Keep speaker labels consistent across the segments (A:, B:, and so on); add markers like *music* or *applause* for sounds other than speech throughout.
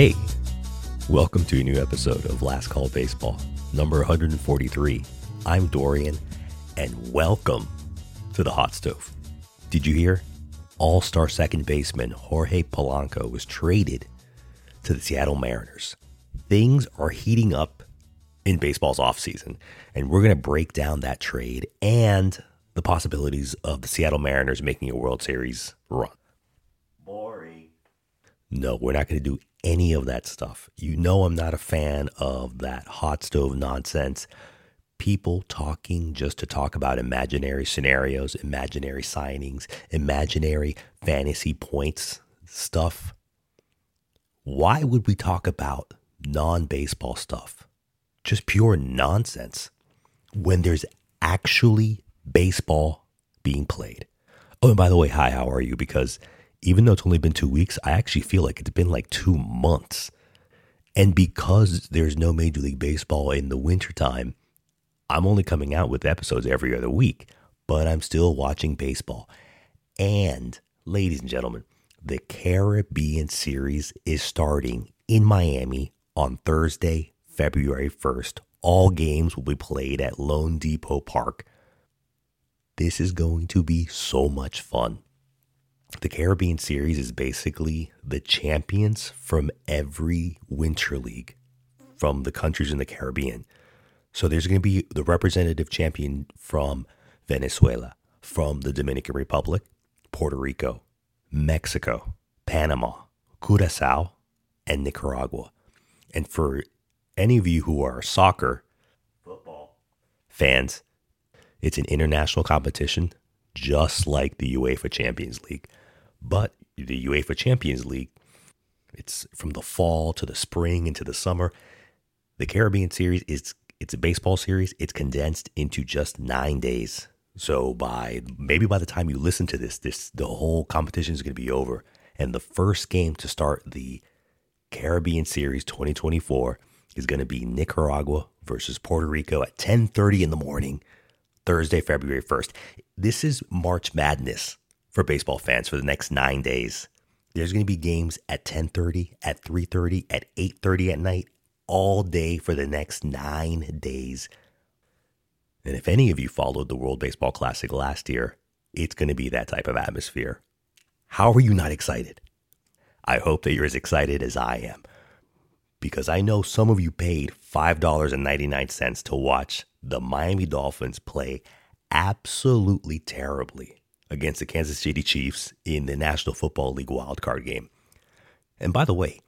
A: Hey, welcome to a new episode of Last Call Baseball, number 143. I'm Dorian, and welcome to the hot stove. Did you hear? All star second baseman Jorge Polanco was traded to the Seattle Mariners. Things are heating up in baseball's offseason, and we're going to break down that trade and the possibilities of the Seattle Mariners making a World Series run. Boring. No, we're not going to do any of that stuff. You know, I'm not a fan of that hot stove nonsense. People talking just to talk about imaginary scenarios, imaginary signings, imaginary fantasy points stuff. Why would we talk about non baseball stuff? Just pure nonsense when there's actually baseball being played. Oh, and by the way, hi, how are you? Because even though it's only been two weeks, I actually feel like it's been like two months. And because there's no Major League Baseball in the wintertime, I'm only coming out with episodes every other week, but I'm still watching baseball. And, ladies and gentlemen, the Caribbean Series is starting in Miami on Thursday, February 1st. All games will be played at loanDepot Park. This is going to be so much fun. The Caribbean Series is basically the champions from every winter league from the countries in the Caribbean. So there's going to be the representative champion from Venezuela, from the Dominican Republic, Puerto Rico, Mexico, Panama, Curacao, and Nicaragua. And for any of you who are soccer football fans, it's an international competition just like the UEFA Champions League. But the UEFA Champions League, it's from the fall to the spring into the summer. The Caribbean series is it's a baseball series. It's condensed into just nine days. So by maybe by the time you listen to this, this the whole competition is going to be over. And the first game to start the Caribbean Series 2024 is going to be Nicaragua versus Puerto Rico at 10:30 in the morning, Thursday, February 1st. This is March Madness for baseball fans for the next 9 days. There's going to be games at 10:30, at 3:30, at 8:30 at night all day for the next 9 days. And if any of you followed the World Baseball Classic last year, it's going to be that type of atmosphere. How are you not excited? I hope that you're as excited as I am because I know some of you paid $5.99 to watch the Miami Dolphins play absolutely terribly against the Kansas City Chiefs in the National Football League wildcard game. And by the way,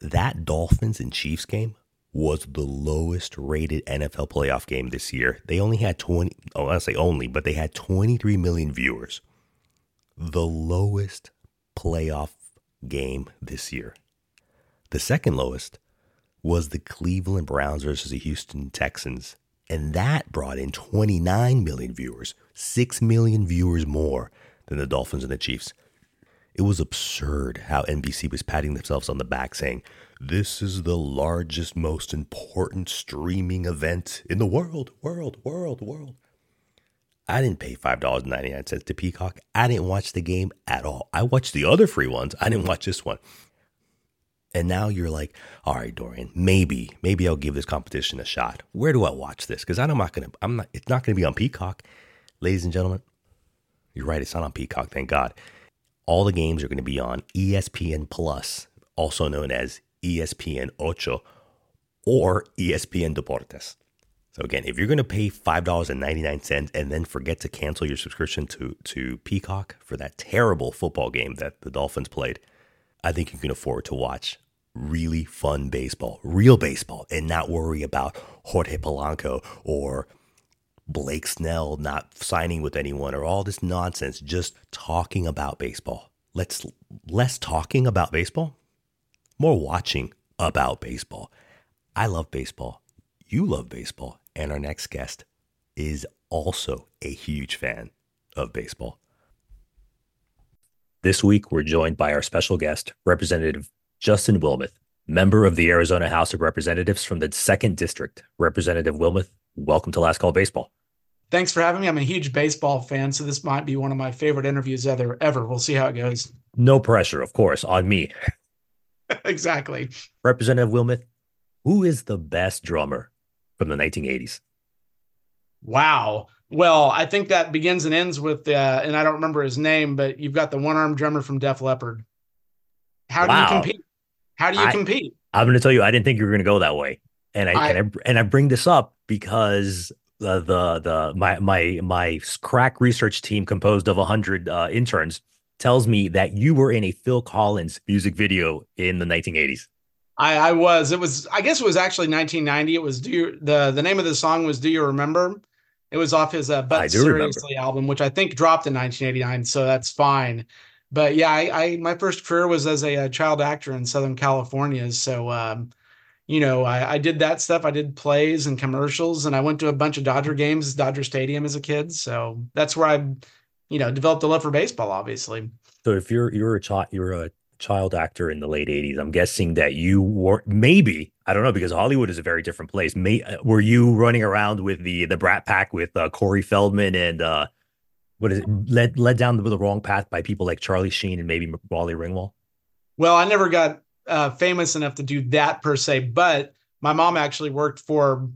A: that Dolphins and Chiefs game was the lowest rated NFL playoff game this year. They only had 20, oh, I say only, but they had 23 million viewers. The lowest playoff game this year. The second lowest was the Cleveland Browns versus the Houston Texans, and that brought in 29 million viewers, 6 million viewers more than the Dolphins and the Chiefs. It was absurd how NBC was patting themselves on the back saying, This is the largest, most important streaming event in the world, world, world, world. I didn't pay $5.99 to Peacock. I didn't watch the game at all. I watched the other free ones. I didn't watch this one. And now you're like, all right, Dorian, maybe, maybe I'll give this competition a shot. Where do I watch this? Because I'm not gonna, I'm not, it's not gonna be on Peacock, ladies and gentlemen. You're right, it's not on Peacock, thank God. All the games are gonna be on ESPN Plus, also known as ESPN Ocho or ESPN Deportes. So again, if you're going to pay $5.99 and then forget to cancel your subscription to, to Peacock for that terrible football game that the Dolphins played, I think you can afford to watch really fun baseball, real baseball, and not worry about Jorge Polanco or Blake Snell not signing with anyone or all this nonsense, just talking about baseball. Let's less talking about baseball, more watching about baseball. I love baseball. You love baseball. And our next guest is also a huge fan of baseball. This week, we're joined by our special guest, Representative Justin Wilmeth, member of the Arizona House of Representatives from the Second District. Representative Wilmeth, welcome to Last Call Baseball.
B: Thanks for having me. I'm a huge baseball fan, so this might be one of my favorite interviews ever. Ever. We'll see how it goes.
A: No pressure, of course, on me. *laughs*
B: exactly.
A: Representative Wilmeth, who is the best drummer from the 1980s?
B: Wow. Well, I think that begins and ends with, uh, and I don't remember his name, but you've got the one armed drummer from Def Leppard. How wow. do you compete? How do you I, compete?
A: I'm going to tell you, I didn't think you were going to go that way, and I, I, and I and I bring this up because the the the my my my crack research team composed of hundred uh, interns tells me that you were in a Phil Collins music video in the 1980s.
B: I, I was. It was. I guess it was actually 1990. It was. Do you, the the name of the song was "Do You Remember?" It was off his uh, "But Seriously" remember. album, which I think dropped in 1989. So that's fine. But yeah, I, I my first career was as a, a, child actor in Southern California. So um, you know, I, I did that stuff. I did plays and commercials, and I went to a bunch of Dodger games, Dodger Stadium as a kid. So that's where I, you know, developed a love for baseball. Obviously.
A: So if you're you're a child you're a child actor in the late 80s i'm guessing that you were maybe i don't know because hollywood is a very different place May, uh, were you running around with the the brat pack with uh, corey feldman and uh what is it led led down the, the wrong path by people like charlie sheen and maybe Molly ringwald
B: well i never got uh, famous enough to do that per se but my mom actually worked for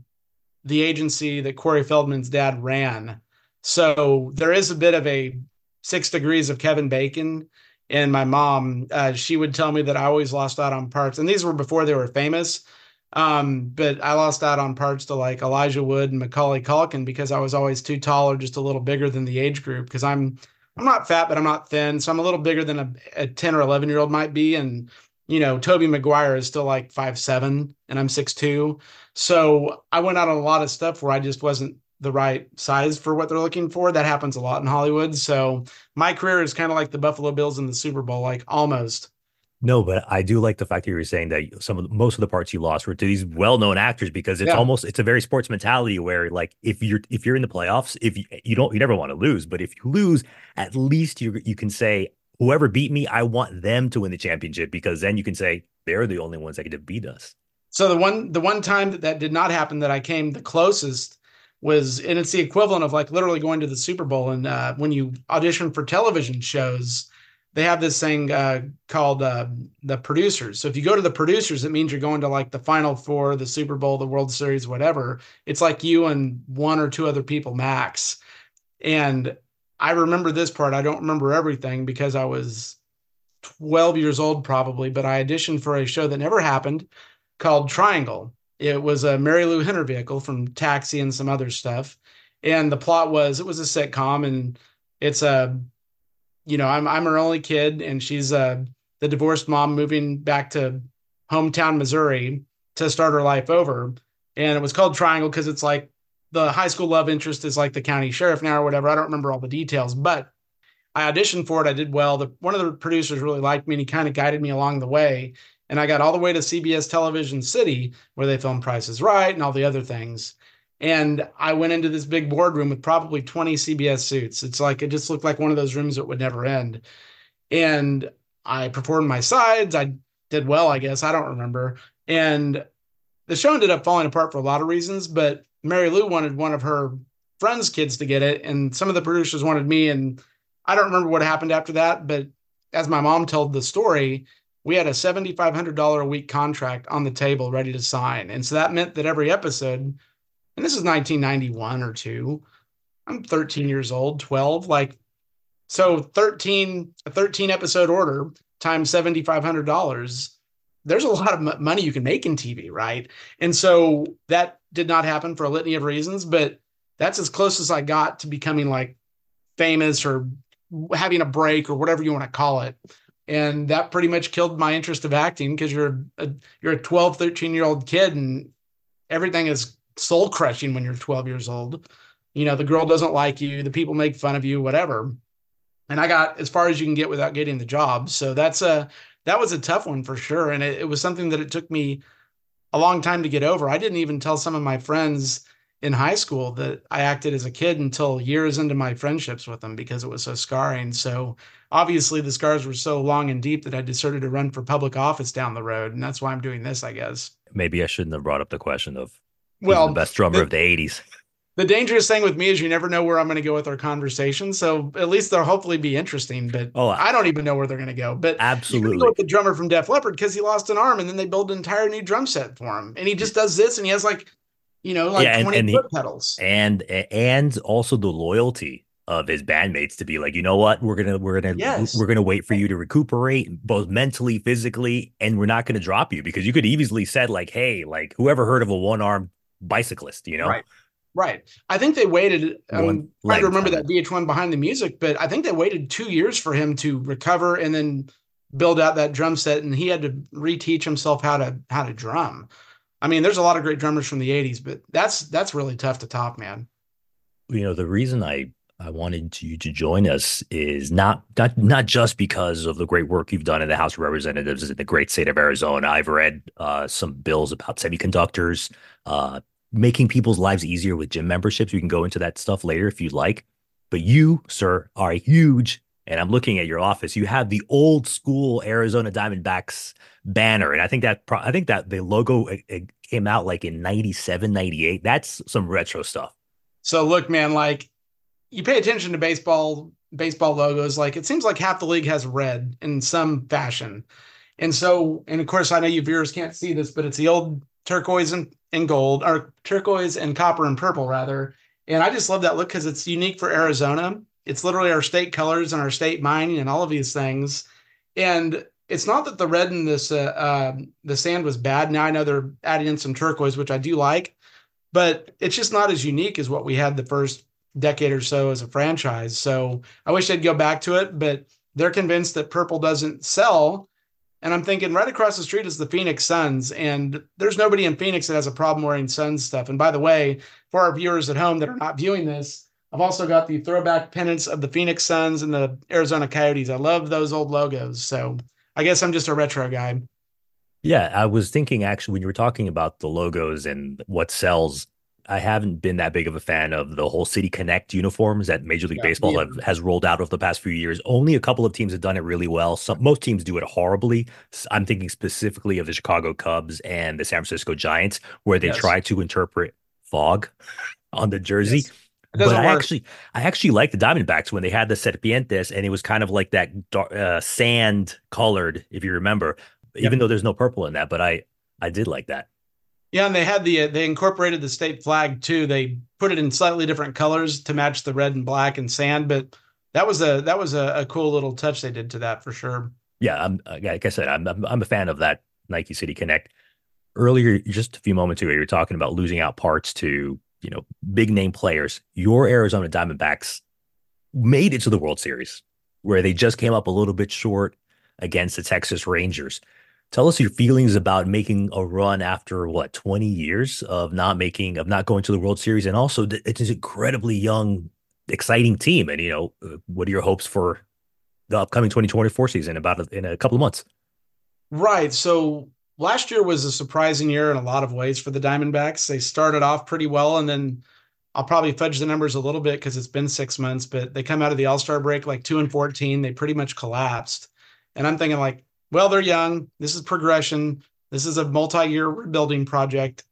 B: the agency that corey feldman's dad ran so there is a bit of a six degrees of kevin bacon and my mom, uh, she would tell me that I always lost out on parts, and these were before they were famous. Um, but I lost out on parts to like Elijah Wood and Macaulay Culkin because I was always too tall or just a little bigger than the age group. Because I'm I'm not fat, but I'm not thin, so I'm a little bigger than a, a 10 or 11 year old might be. And you know, Tobey Maguire is still like five seven, and I'm six two. So I went out on a lot of stuff where I just wasn't the right size for what they're looking for. That happens a lot in Hollywood. So my career is kind of like the Buffalo Bills in the Super Bowl, like almost.
A: No, but I do like the fact that you were saying that some of the, most of the parts you lost were to these well-known actors because it's yeah. almost it's a very sports mentality where like if you're if you're in the playoffs, if you, you don't you never want to lose, but if you lose, at least you you can say whoever beat me, I want them to win the championship because then you can say they're the only ones that could have beat us.
B: So the one the one time that that did not happen that I came the closest was and it's the equivalent of like literally going to the Super Bowl and uh, when you audition for television shows they have this thing uh, called uh, the producers. So if you go to the producers, it means you're going to like the Final Four, the Super Bowl, the World Series, whatever. It's like you and one or two other people max. And I remember this part. I don't remember everything because I was 12 years old probably, but I auditioned for a show that never happened called Triangle. It was a Marilu Henner vehicle from Taxi and some other stuff. And the plot was it was a sitcom and it's a you know, I'm I'm her only kid and she's uh the divorced mom moving back to hometown Missouri to start her life over. And it was called Triangle because it's like the high school love interest is like the county sheriff now or whatever. I don't remember all the details, but I auditioned for it. I did well. The one of the producers really liked me and he kind of guided me along the way. And I got all the way to CBS Television City, where they filmed Price is Right and all the other things. And I went into this big boardroom with probably 20 CBS suits. It's like, it just looked like one of those rooms that would never end. And I performed my sides. I did well, I guess. I don't remember. And the show ended up falling apart for a lot of reasons, but Marilu wanted one of her friends' kids to get it. And some of the producers wanted me. And I don't remember what happened after that. But as my mom told the story, we had a $7,500 a week contract on the table ready to sign. And so that meant that every episode, and this is 1991 or two, I'm 13 years old, 12, like, so 13, a 13 episode order times $7,500. There's a lot of money you can make in TV, right? And so that did not happen for a litany of reasons, but that's as close as I got to becoming like famous or having a break or whatever you want to call it and that pretty much killed my interest of acting because you're a you're a 12 13 year old kid and everything is soul crushing when you're 12 years old. You know the girl doesn't like you the people make fun of you whatever. And i got as far as you can get without getting the job. So that's a that was a tough one for sure. And it, it was something that it took me a long time to get over. I didn't even tell some of my friends in high school that I acted as a kid until years into my friendships with them because it was so scarring. So obviously the scars were so long and deep that I decided to run for public office down the road, and that's why I'm doing this, I guess.
A: Maybe I shouldn't have brought up the question of well the best drummer the, of the '80s.
B: the dangerous thing with me is you never know where I'm going to go with our conversation. So at least they'll hopefully be interesting. But oh, I don't even know where they're going to go. But
A: absolutely,
B: go with the drummer from Def Leppard because he lost an arm, and then they build an entire new drum set for him, and he just does this, and he has like, you know, like yeah, 20 and, foot pedals,
A: and and also the loyalty of his bandmates to be like, you know what, we're gonna we're gonna yes. we're gonna wait for you to recuperate both mentally, physically, and we're not gonna drop you because you could easily said like, hey, like whoever heard of a one arm bicyclist, you know?
B: Right. Right. I think they waited. I'm trying to remember that VH1 behind the music, but I think they waited two years for him to recover and then build out that drum set, and he had to reteach himself how to how to drum. I mean, there's a lot of great drummers from the '80s, but that's that's really tough to top, man.
A: You know, the reason I I wanted you to join us is not not not just because of the great work you've done in the House of Representatives in the great state of Arizona. I've read uh, some bills about semiconductors, uh, making people's lives easier with gym memberships. We can go into that stuff later if you'd like. But you, sir, are huge, and I'm looking at your office. You have the old school Arizona Diamondbacks banner, and I think that I think that the logo it came out like in 97, 98. That's some retro stuff.
B: So look, man, like you pay attention to baseball baseball logos, like it seems like half the league has red in some fashion. And so, and of course, I know you viewers can't see this, but it's the old turquoise and, and gold, or turquoise and copper and purple, rather. And I just love that look because it's unique for Arizona. It's literally our state colors and our state mining and all of these things. And it's not that the red in this uh, uh, the sand was bad. Now I know they're adding in some turquoise, which I do like, but it's just not as unique as what we had the first decade or so as a franchise. So I wish they'd go back to it, but they're convinced that purple doesn't sell and I'm thinking right across the street is the Phoenix Suns. And there's nobody in Phoenix that has a problem wearing Suns stuff. And by the way, for our viewers at home that are not viewing this, I've also got the throwback pennants of the Phoenix Suns and the Arizona Coyotes. I love those old logos. So I guess I'm just a retro guy.
A: Yeah, I was thinking actually when you were talking about the logos and what sells, I haven't been that big of a fan of the whole City Connect uniforms that Major League yeah, Baseball yeah. Have, has rolled out over the past few years. Only a couple of teams have done it really well. Some most teams do it horribly. I'm thinking specifically of the Chicago Cubs and the San Francisco Giants, where they yes. try to interpret fog on the jersey. Yes. But I work. actually, I actually like the Diamondbacks when they had the serpientes, and it was kind of like that uh, sand colored, if you remember. Yep. Even though there's no purple in that, but I, I did like that.
B: Yeah, and they had the they incorporated the state flag too. They put it in slightly different colors to match the red and black and sand, but that was a that was a, a cool little touch they did to that for sure.
A: Yeah, I'm like I said, I'm I'm a fan of that Nike City Connect. Earlier, just a few moments ago, you were talking about losing out parts to you know big name players. Your Arizona Diamondbacks made it to the World Series, where they just came up a little bit short against the Texas Rangers. Tell us your feelings about making a run after what 20 years of not making of not going to the World Series, and also it's an incredibly young, exciting team. And you know, uh, what are your hopes for the upcoming 2024 season? About a, in a couple of months.
B: Right. So last year was a surprising year in a lot of ways for the Diamondbacks. They started off pretty well, and then I'll probably fudge the numbers a little bit because it's been six months. But they come out of the All Star break like two and 14. They pretty much collapsed, and I'm thinking like well, they're young. This is progression. This is a multi year rebuilding project.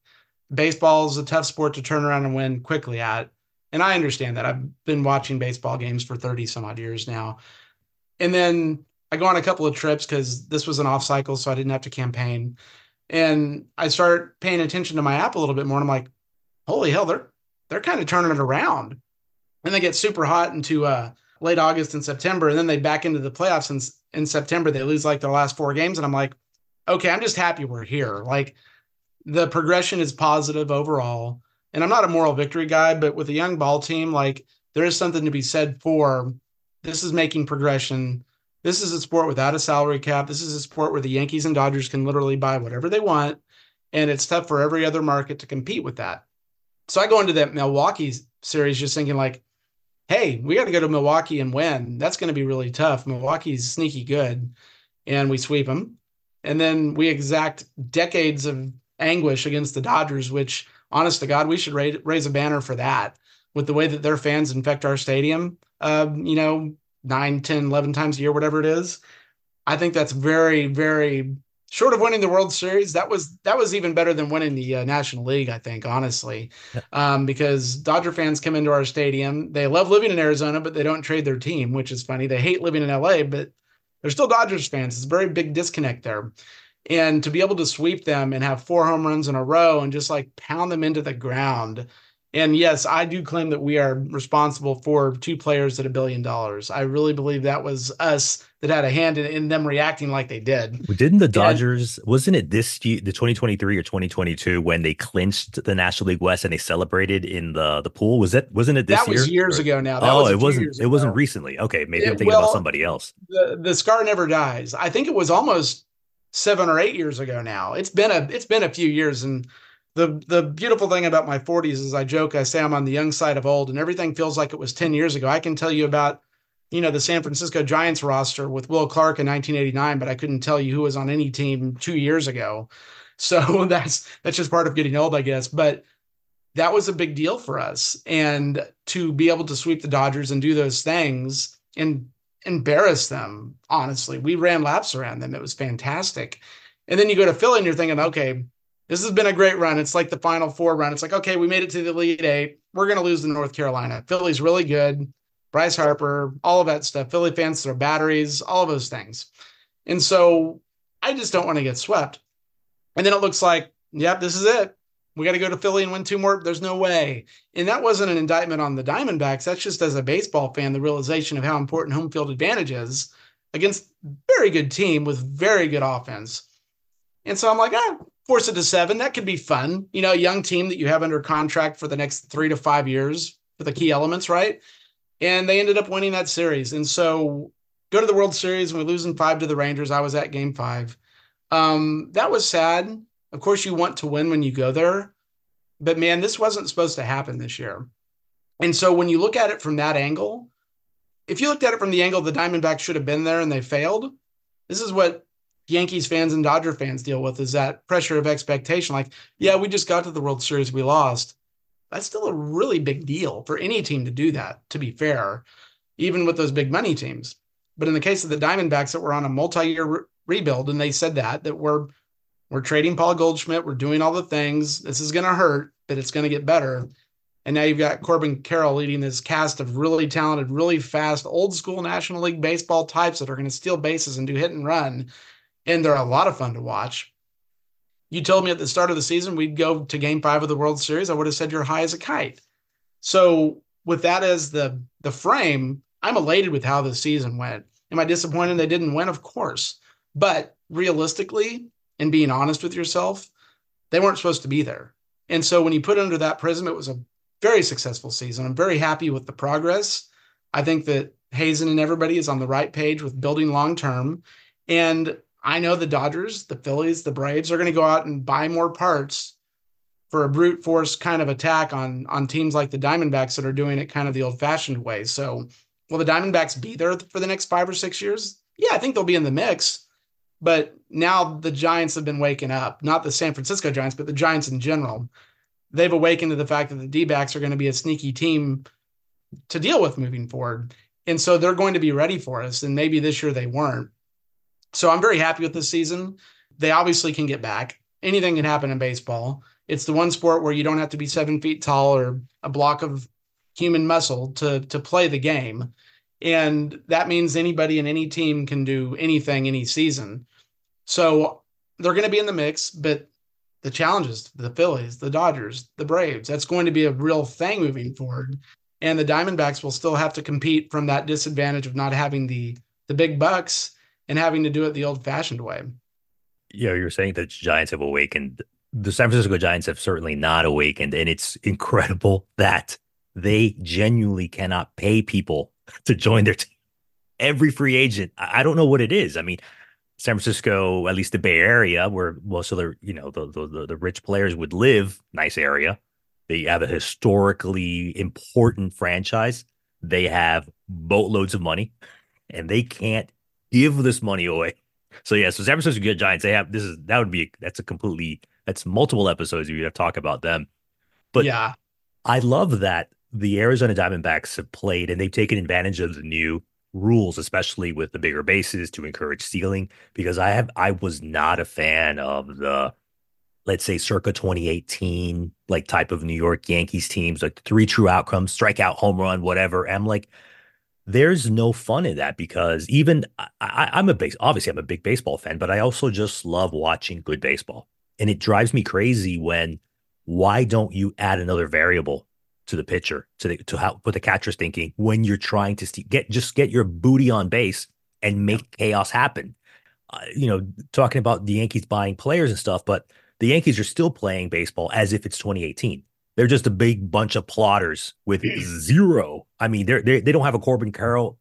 B: Baseball is a tough sport to turn around and win quickly at. And I understand that. I've been watching baseball games for 30 some odd years now. And then I go on a couple of trips because this was an off cycle, so I didn't have to campaign. And I start paying attention to my app a little bit more. And I'm like, holy hell, they're they're kind of turning it around. And they get super hot into uh, late August and September, and then they back into the playoffs in, in September. They lose like their last four games, and I'm like, okay, I'm just happy we're here. Like the progression is positive overall. And I'm not a moral victory guy, but with a young ball team, like there is something to be said for this is making progression. This is a sport without a salary cap. This is a sport where the Yankees and Dodgers can literally buy whatever they want. And it's tough for every other market to compete with that. So I go into that Milwaukee series just thinking like, hey, we got to go to Milwaukee and win. That's going to be really tough. Milwaukee's sneaky good, and we sweep them. And then we exact decades of anguish against the Dodgers, which, honest to God, we should raise, raise a banner for that with the way that their fans infect our stadium, uh, you know, 9, 10, 11 times a year, whatever it is. I think that's very, very short of winning the World Series, that was that was even better than winning the uh, National League. I think, honestly, um, because Dodger fans come into our stadium, they love living in Arizona, but they don't trade their team, which is funny. They hate living in LA, but they're still Dodgers fans. It's a very big disconnect there. And to be able to sweep them and have four home runs in a row and just like pound them into the ground and yes, I do claim that we are responsible for two players at a billion dollars. I really believe that was us that had a hand in, in them reacting like they did.
A: Didn't the Dodgers, and, wasn't it this year, the 2023 or 2022, when they clinched the National League West and they celebrated in the the pool? Was that wasn't it this
B: that
A: year?
B: was years or, ago now. That
A: oh,
B: was
A: it wasn't. It wasn't recently. Okay, maybe it, I'm thinking well, about somebody else.
B: The the scar never dies. I think it was almost seven or eight years ago now. It's been a it's been a few years and the the beautiful thing about my 40s is I joke I say I'm on the young side of old and everything feels like it was 10 years ago. I can tell you about you know the San Francisco Giants roster with Will Clark in 1989, but I couldn't tell you who was on any team 2 years ago. *laughs* So that's that's just part of getting old, I guess, but that was a big deal for us and to be able to sweep the Dodgers and do those things and embarrass them, honestly. We ran laps around them. It was fantastic. And then you go to Philly and you're thinking, okay, this has been a great run. It's like the final four run. It's like, okay, we made it to the Elite Eight. We're going to lose to North Carolina. Philly's really good. Bryce Harper, all of that stuff. Philly fans throw batteries, all of those things. And so I just don't want to get swept. And then it looks like, yep, this is it. We got to go to Philly and win two more. There's no way. And that wasn't an indictment on the Diamondbacks. That's just as a baseball fan, the realization of how important home field advantage is against very good team with very good offense. And so I'm like, ah, force it to seven. That could be fun. You know, a young team that you have under contract for the next three to five years for the key elements, right? And they ended up winning that series. And so go to the World Series and we lose in five to the Rangers. I was at game five. Um, that was sad. Of course, you want to win when you go there. But man, this wasn't supposed to happen this year. And so when you look at it from that angle, if you looked at it from the angle the Diamondbacks should have been there and they failed, this is what Yankees fans and Dodger fans deal with is that pressure of expectation. Like, yeah, we just got to the World Series, we lost. That's still a really big deal for any team to do that, to be fair, even with those big money teams. But in the case of the Diamondbacks that were on a multi-year re- rebuild, and they said that that we're we're trading Paul Goldschmidt, we're doing all the things. This is going to hurt, but it's going to get better. And now you've got Corbin Carroll leading this cast of really talented, really fast, old school National League baseball types that are going to steal bases and do hit and run and they're a lot of fun to watch. You told me at the start of the season we'd go to game five of the World Series. I would have said you're high as a kite. So with that as the the frame, I'm elated with how the season went. Am I disappointed they didn't win? Of course. But realistically, and being honest with yourself, they weren't supposed to be there. And so when you put under that prism, it was a very successful season. I'm very happy with the progress. I think that Hazen and everybody is on the right page with building long term. And I know the Dodgers, the Phillies, the Braves are going to go out and buy more parts for a brute force kind of attack on on teams like the Diamondbacks that are doing it kind of the old fashioned way. So, will the Diamondbacks be there for the next five or six years? Yeah, I think they'll be in the mix. But now the Giants have been waking up, not the San Francisco Giants, but the Giants in general. They've awakened to the fact that the D backs are going to be a sneaky team to deal with moving forward. And so they're going to be ready for us. And maybe this year they weren't. So I'm very happy with this season. They obviously can get back. Anything can happen in baseball. It's the one sport where you don't have to be seven feet tall or a block of human muscle to to play the game. And that means anybody in any team can do anything any season. So they're going to be in the mix, but the challenges, the Phillies, the Dodgers, the Braves, that's going to be a real thing moving forward. And the Diamondbacks will still have to compete from that disadvantage of not having the the big bucks and having to do it the old fashioned way.
A: Yeah, you're saying that Giants have awakened. The San Francisco Giants have certainly not awakened. And it's incredible that they genuinely cannot pay people to join their team. Every free agent, I don't know what it is. I mean, San Francisco, at least the Bay Area, where most of the you know the, the the rich players would live, nice area. They have a historically important franchise. They have boatloads of money, and they can't give this money away. So yeah, so San Francisco good Giants, they have this is that would be that's a completely that's multiple episodes you have to talk about them. But
B: yeah,
A: I love that the Arizona Diamondbacks have played and they've taken advantage of the new rules, especially with the bigger bases to encourage stealing. Because I have I was not a fan of the let's say circa 2018 like type of New York Yankees teams, like three true outcomes, strikeout, home run, whatever. I'm like, there's no fun in that because even I, am a base, obviously I'm a big baseball fan, but I also just love watching good baseball. And it drives me crazy when why don't you add another variable to the pitcher to the, to how what the catcher's thinking when you're trying to st- get just get your booty on base and make chaos happen. Uh, you know, talking about the Yankees buying players and stuff, but the Yankees are still playing baseball as if it's 2018. They're just a big bunch of plotters with zero. I mean, they're, they're they don't have a Corbin Carroll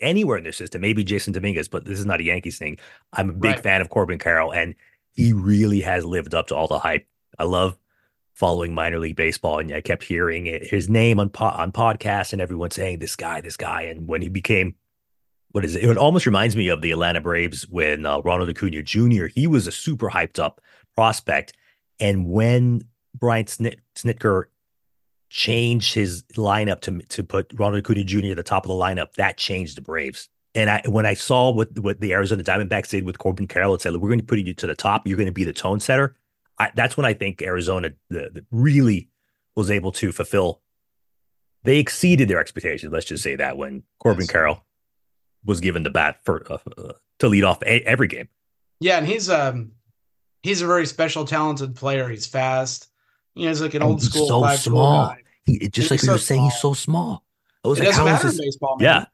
A: anywhere in their system. Maybe Jasson Dominguez, but this is not a Yankees thing. I'm a big right. fan of Corbin Carroll, and he really has lived up to all the hype. I love following minor league baseball, and I kept hearing it, his name on po- on podcasts and everyone saying this guy, this guy. And when he became what is it? It almost reminds me of the Atlanta Braves when uh, Ronald Acuna Jr. He was a super hyped up prospect, and when Brian Snit- Snitker changed his lineup to to put Ronald Acuna Jr. at the top of the lineup, that changed the Braves. And I, when I saw what what the Arizona Diamondbacks did with Corbin Carroll and said, "We're going to put you to the top. You're going to be the tone setter," I, that's when I think Arizona the, the really was able to fulfill. They exceeded their expectations. Let's just say that when Corbin yes. Carroll was given the bat for uh, uh, to lead off a, every game.
B: Yeah, and he's um he's a very special, talented player. He's fast. You oh, know, he's like an old school.
A: So small. He, just like you so were saying, he's so small.
B: I was it like, doesn't matter in baseball. Man. Yeah,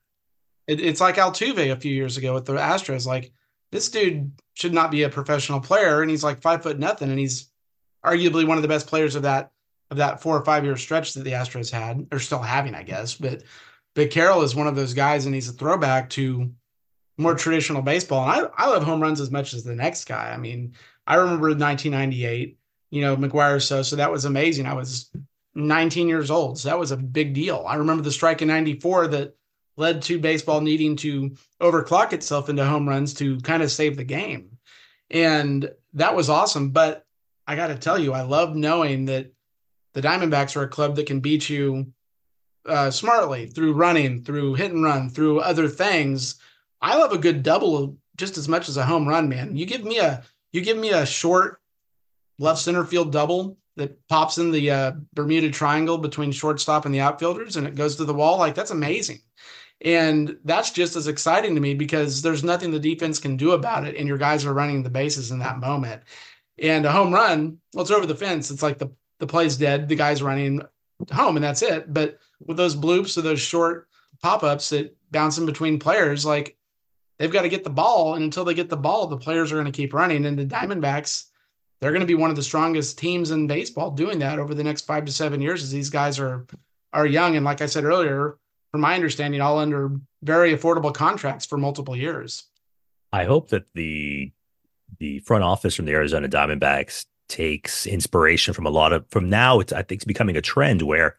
B: it, it's like Altuve a few years ago with the Astros. Like this dude should not be a professional player, and he's like five foot nothing, and he's arguably one of the best players of that of that four or five year stretch that the Astros had, or still having, I guess. But but Carroll is one of those guys, and he's a throwback to more traditional baseball. And I, I love home runs as much as the next guy. I mean, I remember 1998, you know, McGwire so. So that was amazing. I was 19 years old. So that was a big deal. I remember the strike in 94 that led to baseball needing to overclock itself into home runs to kind of save the game. And that was awesome. But I got to tell you, I love knowing that the Diamondbacks are a club that can beat you uh, smartly through running, through hit and run, through other things. I love a good double just as much as a home run, man. You give me a you give me a short left center field double that pops in the uh, Bermuda Triangle between shortstop and the outfielders, and it goes to the wall. Like that's amazing, and that's just as exciting to me because there's nothing the defense can do about it, and your guys are running the bases in that moment. And a home run, well, it's over the fence. It's like the the play's dead, the guy's running home, and that's it. But with those bloops or those short pop ups that bounce in between players, like they've got to get the ball. And until they get the ball, the players are going to keep running. And the Diamondbacks, they're going to be one of the strongest teams in baseball doing that over the next five to seven years as these guys are are young. And like I said earlier, from my understanding, all under very affordable contracts for multiple years.
A: I hope that the the front office from the Arizona Diamondbacks takes inspiration from a lot of from now it's I think it's becoming a trend where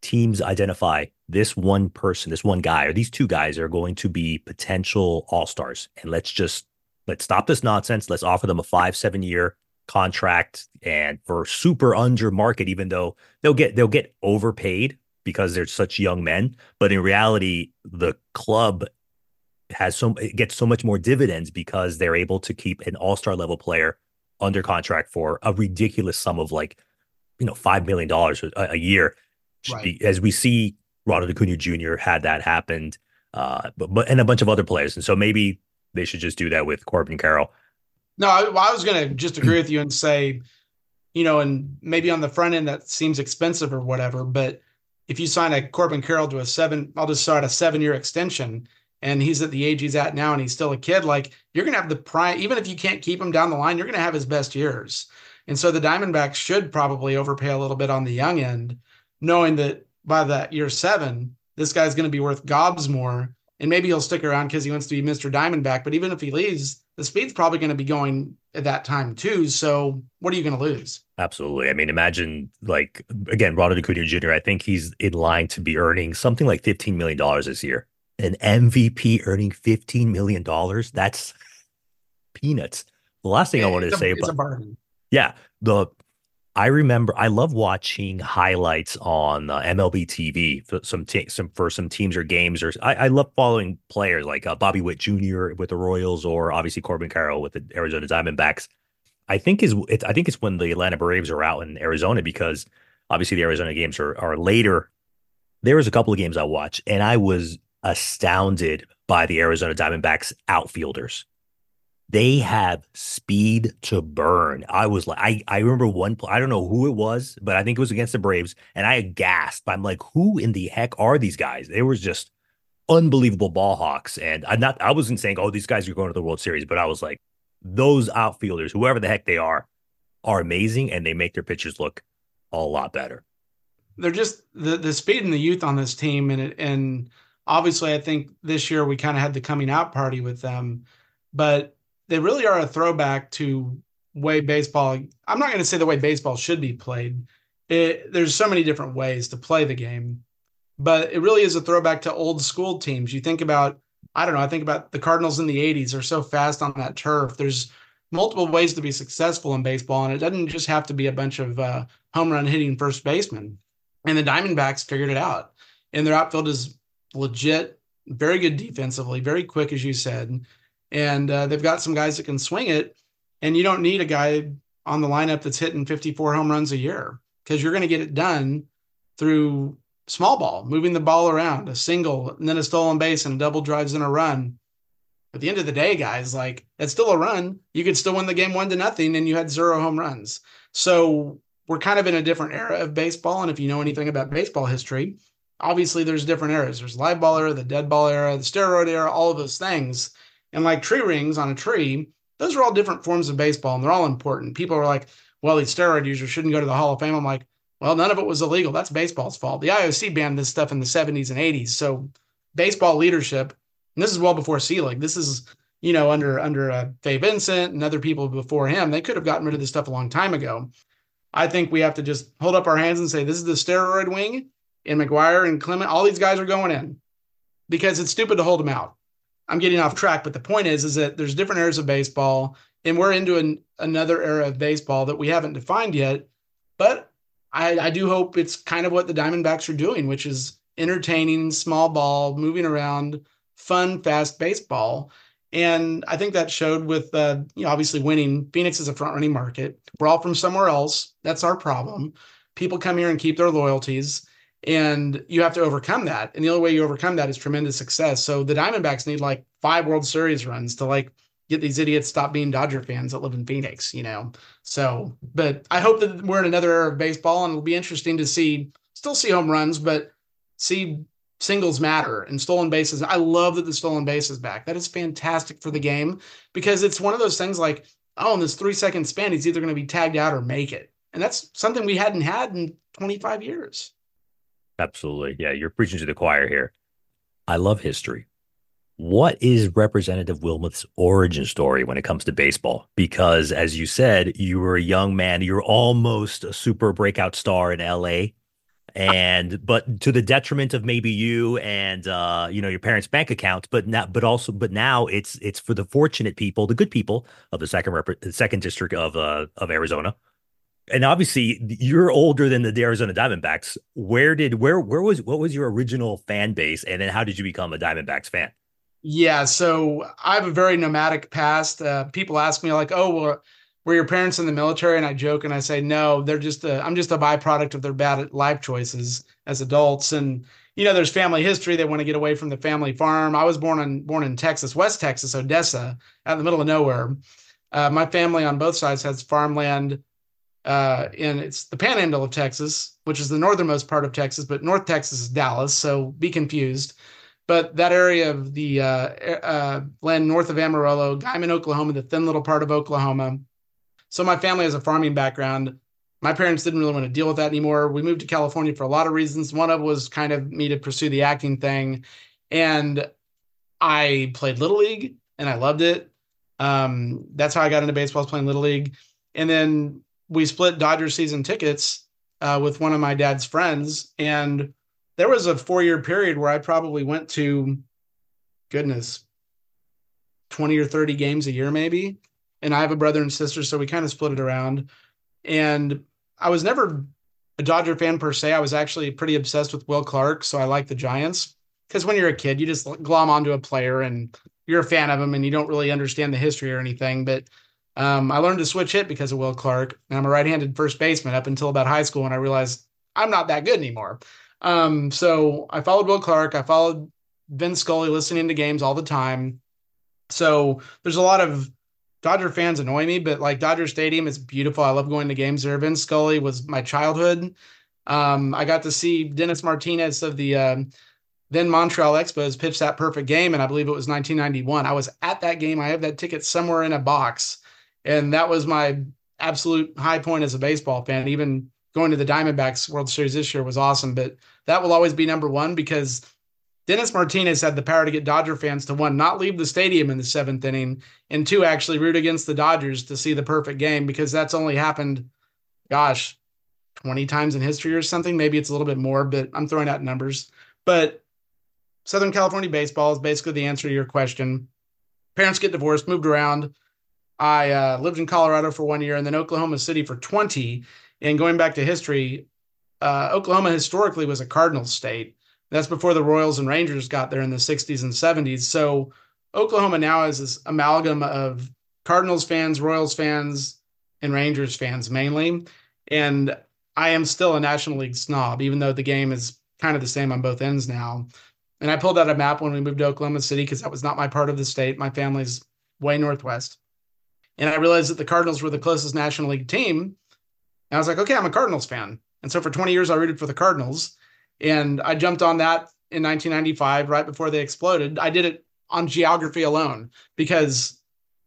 A: teams identify this one person, this one guy, or these two guys are going to be potential all stars. And let's just let's stop this nonsense. Let's offer them a five, seven year contract and for super under market, even though they'll get they'll get overpaid because they're such young men. But in reality, the club has so it gets so much more dividends because they're able to keep an all-star level player under contract for a ridiculous sum of like, you know, five million dollars a, year right. as we see Ronald Acuna Jr. had that happened, uh, but, but and a bunch of other players, and so maybe they should just do that with Corbin Carroll.
B: No, I, I was going to just *clears throat* agree with you and say, you know, and maybe on the front end that seems expensive or whatever, but if you sign a Corbin Carroll to a seven, I'll just start a seven year extension, and he's at the age he's at now, and he's still a kid, like you're going to have the prime. Even if you can't keep him down the line, you're going to have his best years. And so the Diamondbacks should probably overpay a little bit on the young end knowing that by that year seven, this guy's going to be worth gobs more. And maybe he'll stick around because he wants to be Mr. Diamondback. But even if he leaves, the speed's probably going to be going at that time too. So what are you going to lose?
A: Absolutely. I mean, imagine like again, Ronald Acuna Jr. I think he's in line to be earning something like $15 million this year. An MVP earning $15 million. That's peanuts. The last thing yeah, I wanted to
B: a,
A: say
B: about
A: yeah, the I remember I love watching highlights on uh, MLB TV for some te- some for some teams or games or I, I love following players like uh, Bobby Witt Jr. with the Royals or obviously Corbin Carroll with the Arizona Diamondbacks. I think is it's I think it's when the Atlanta Braves are out in Arizona because obviously the Arizona games are are later. There was a couple of games I watched and I was astounded by the Arizona Diamondbacks outfielders they have speed to burn. I was like, I, I remember one, I don't know who it was, but I think it was against the Braves. And I gasped. I'm like, who in the heck are these guys? They were just unbelievable ball hawks. And I'm not, I wasn't saying, oh, these guys are going to the World Series, but I was like, those outfielders, whoever the heck they are, are amazing and they make their pitchers look a lot better.
B: They're just the, the speed and the youth on this team. And and obviously, I think this year we kind of had the coming out party with them. But they really are a throwback to way baseball. I'm not going to say the way baseball should be played. It, there's so many different ways to play the game, but it really is a throwback to old school teams. You think about, I don't know, I think about the Cardinals in the 80s are so fast on that turf. There's multiple ways to be successful in baseball, and it doesn't just have to be a bunch of uh, home run hitting first basemen. And the Diamondbacks figured it out, and their outfield is legit, very good defensively, very quick, as you said and uh, they've got some guys that can swing it. And you don't need a guy on the lineup that's hitting 54 home runs a year because you're going to get it done through small ball, moving the ball around, a single, and then a stolen base and a double drives in a run. At the end of the day, guys, like it's still a run. You could still win the game one to nothing, and you had zero home runs. So we're kind of in a different era of baseball. And if you know anything about baseball history, obviously there's different eras. There's live ball era, the dead ball era, the steroid era, all of those things. And like tree rings on a tree, those are all different forms of baseball and they're all important. People are like, well, these steroid users shouldn't go to the Hall of Fame. I'm like, well, none of it was illegal. That's baseball's fault. The IOC banned this stuff in the 70s and 80s. So baseball leadership, and this is well before Selig. This is, you know, under under uh, Fay Vincent and other people before him. They could have gotten rid of this stuff a long time ago. I think we have to just hold up our hands and say this is the steroid wing, and McGwire and Clemens. All these guys are going in because it's stupid to hold them out. I'm getting off track, but the point is, is that there's different eras of baseball, and we're into an, another era of baseball that we haven't defined yet. But I, I do hope it's kind of what the Diamondbacks are doing, which is entertaining, small ball, moving around, fun, fast baseball. And I think that showed with, uh, you know, obviously winning. Phoenix is a front running market. We're all from somewhere else. That's our problem. People come here and keep their loyalties and you have to overcome that. And the only way you overcome that is tremendous success. So the Diamondbacks need like five World Series runs to like get these idiots stop being Dodger fans that live in Phoenix, you know. So, but I hope that we're in another era of baseball, and it'll be interesting to see, still see home runs, but see singles matter and stolen bases. I love that the stolen base is back. That is fantastic for the game because it's one of those things like, oh, in this three second span, he's either going to be tagged out or make it. And that's something we hadn't had in 25 years.
A: Absolutely. Yeah, you're preaching to the choir here. I love history. What is Representative Wilmeth's origin story when it comes to baseball? Because as you said, you were a young man, you're almost a super breakout star in LA. And but to the detriment of maybe you and uh, you know your parents' bank accounts, but not but also but now it's it's for the fortunate people, the good people of the second rep- second district of uh, of Arizona and obviously you're older than the Arizona Diamondbacks. Where did where where was what was your original fan base, and then how did you become a Diamondbacks fan?
B: Yeah, so I have a very nomadic past. Uh, people ask me like, "Oh, well, were your parents in the military?" And I joke and I say, "No, they're just I'm just a byproduct of their bad life choices as adults." And you know, there's family history. They want to get away from the family farm. I was born in born in Texas, West Texas, Odessa, out in the middle of nowhere. Uh, my family on both sides has farmland uh, and it's the panhandle of Texas, which is the northernmost part of Texas, but North Texas is Dallas, so be confused. But that area of the uh, uh, land north of Amarillo, Guymon, Oklahoma, the thin little part of Oklahoma. So my family has a farming background. My parents didn't really want to deal with that anymore. We moved to California for a lot of reasons. One of them was kind of me to pursue the acting thing, and I played little league and I loved it. Um, that's how I got into baseball, playing little league. And then we split Dodger season tickets uh, with one of my dad's friends, and there was a four year period where I probably went to, goodness, twenty or thirty games a year maybe. And I have a brother and sister, so we kind of split it around. And I was never a Dodger fan per se. I was actually pretty obsessed with Will Clark, so I like the Giants. Because when you're a kid, you just glom onto a player and you're a fan of him, and you don't really understand the history or anything. But um, I learned to switch hit because of Will Clark, and I'm a right-handed first baseman up until about high school, and I realized I'm not that good anymore. Um, so I followed Will Clark. I followed Vin Scully, listening to games all the time. So there's a lot of Dodger fans annoy me, but like Dodger Stadium is beautiful. I love going to games there. Vin Scully was my childhood. Um, I got to see Dennis Martinez of the uh, then Montreal Expos pitch that perfect game, and I believe it was 1991. I was at that game. I have that ticket somewhere in a box, and that was my absolute high point as a baseball fan. Even going to the Diamondbacks World Series this year was awesome, but that will always be number one because Dennis Martinez had the power to get Dodger fans to one, not leave the stadium in the seventh inning, and two, actually root against the Dodgers to see the perfect game because that's only happened, gosh, 20 times in history or something. Maybe it's a little bit more, but I'm throwing out numbers. But Southern California baseball is basically the answer to your question. Parents get divorced, moved around. I uh, lived in Colorado for one year and then Oklahoma City for 20. And going back to history, uh, Oklahoma historically was a Cardinals state that's before the Royals and Rangers got there in the 60s and 70s. So Oklahoma now is this amalgam of Cardinals fans, Royals fans, and Rangers fans mainly. And I am still a National League snob, even though the game is kind of the same on both ends now. And I pulled out a map when we moved to Oklahoma City because that was not my part of the state. My family's way northwest. And I realized that the Cardinals were the closest National League team. And I was like, okay, I'm a Cardinals fan. And so for 20 years, I rooted for the Cardinals. And I jumped on that in 1995, right before they exploded. I did it on geography alone because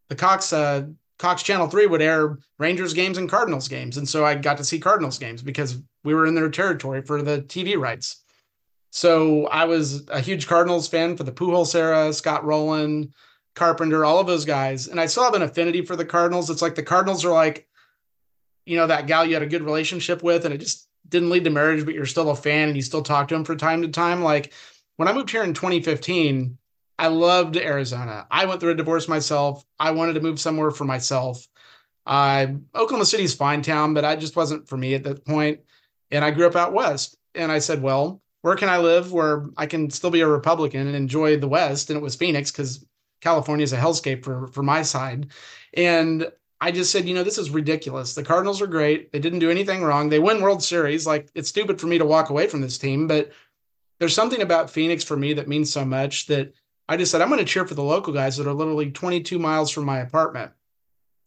B: the Cox uh, Cox Channel Three would air Rangers games and Cardinals games, and so I got to see Cardinals games because we were in their territory for the TV rights. So I was a huge Cardinals fan for the Pujols era, Scott Rolen, Carpenter, all of those guys, and I still have an affinity for the Cardinals. It's like the Cardinals are like, you know, that gal you had a good relationship with, and it just didn't lead to marriage, but you're still a fan and you still talk to him from time to time. Like when I moved here in 2015, I loved Arizona. I went through a divorce myself. I wanted to move somewhere for myself. Uh, Oklahoma City's fine town, but I just wasn't for me at that point. And I grew up out west. And I said, well, where can I live where I can still be a Republican and enjoy the West? And it was Phoenix because California is a hellscape for for my side. And I just said, you know, this is ridiculous. The Cardinals are great. They didn't do anything wrong. They win World Series. Like it's stupid for me to walk away from this team, but there's something about Phoenix for me that means so much that I just said I'm going to cheer for the local guys that are literally 22 miles from my apartment.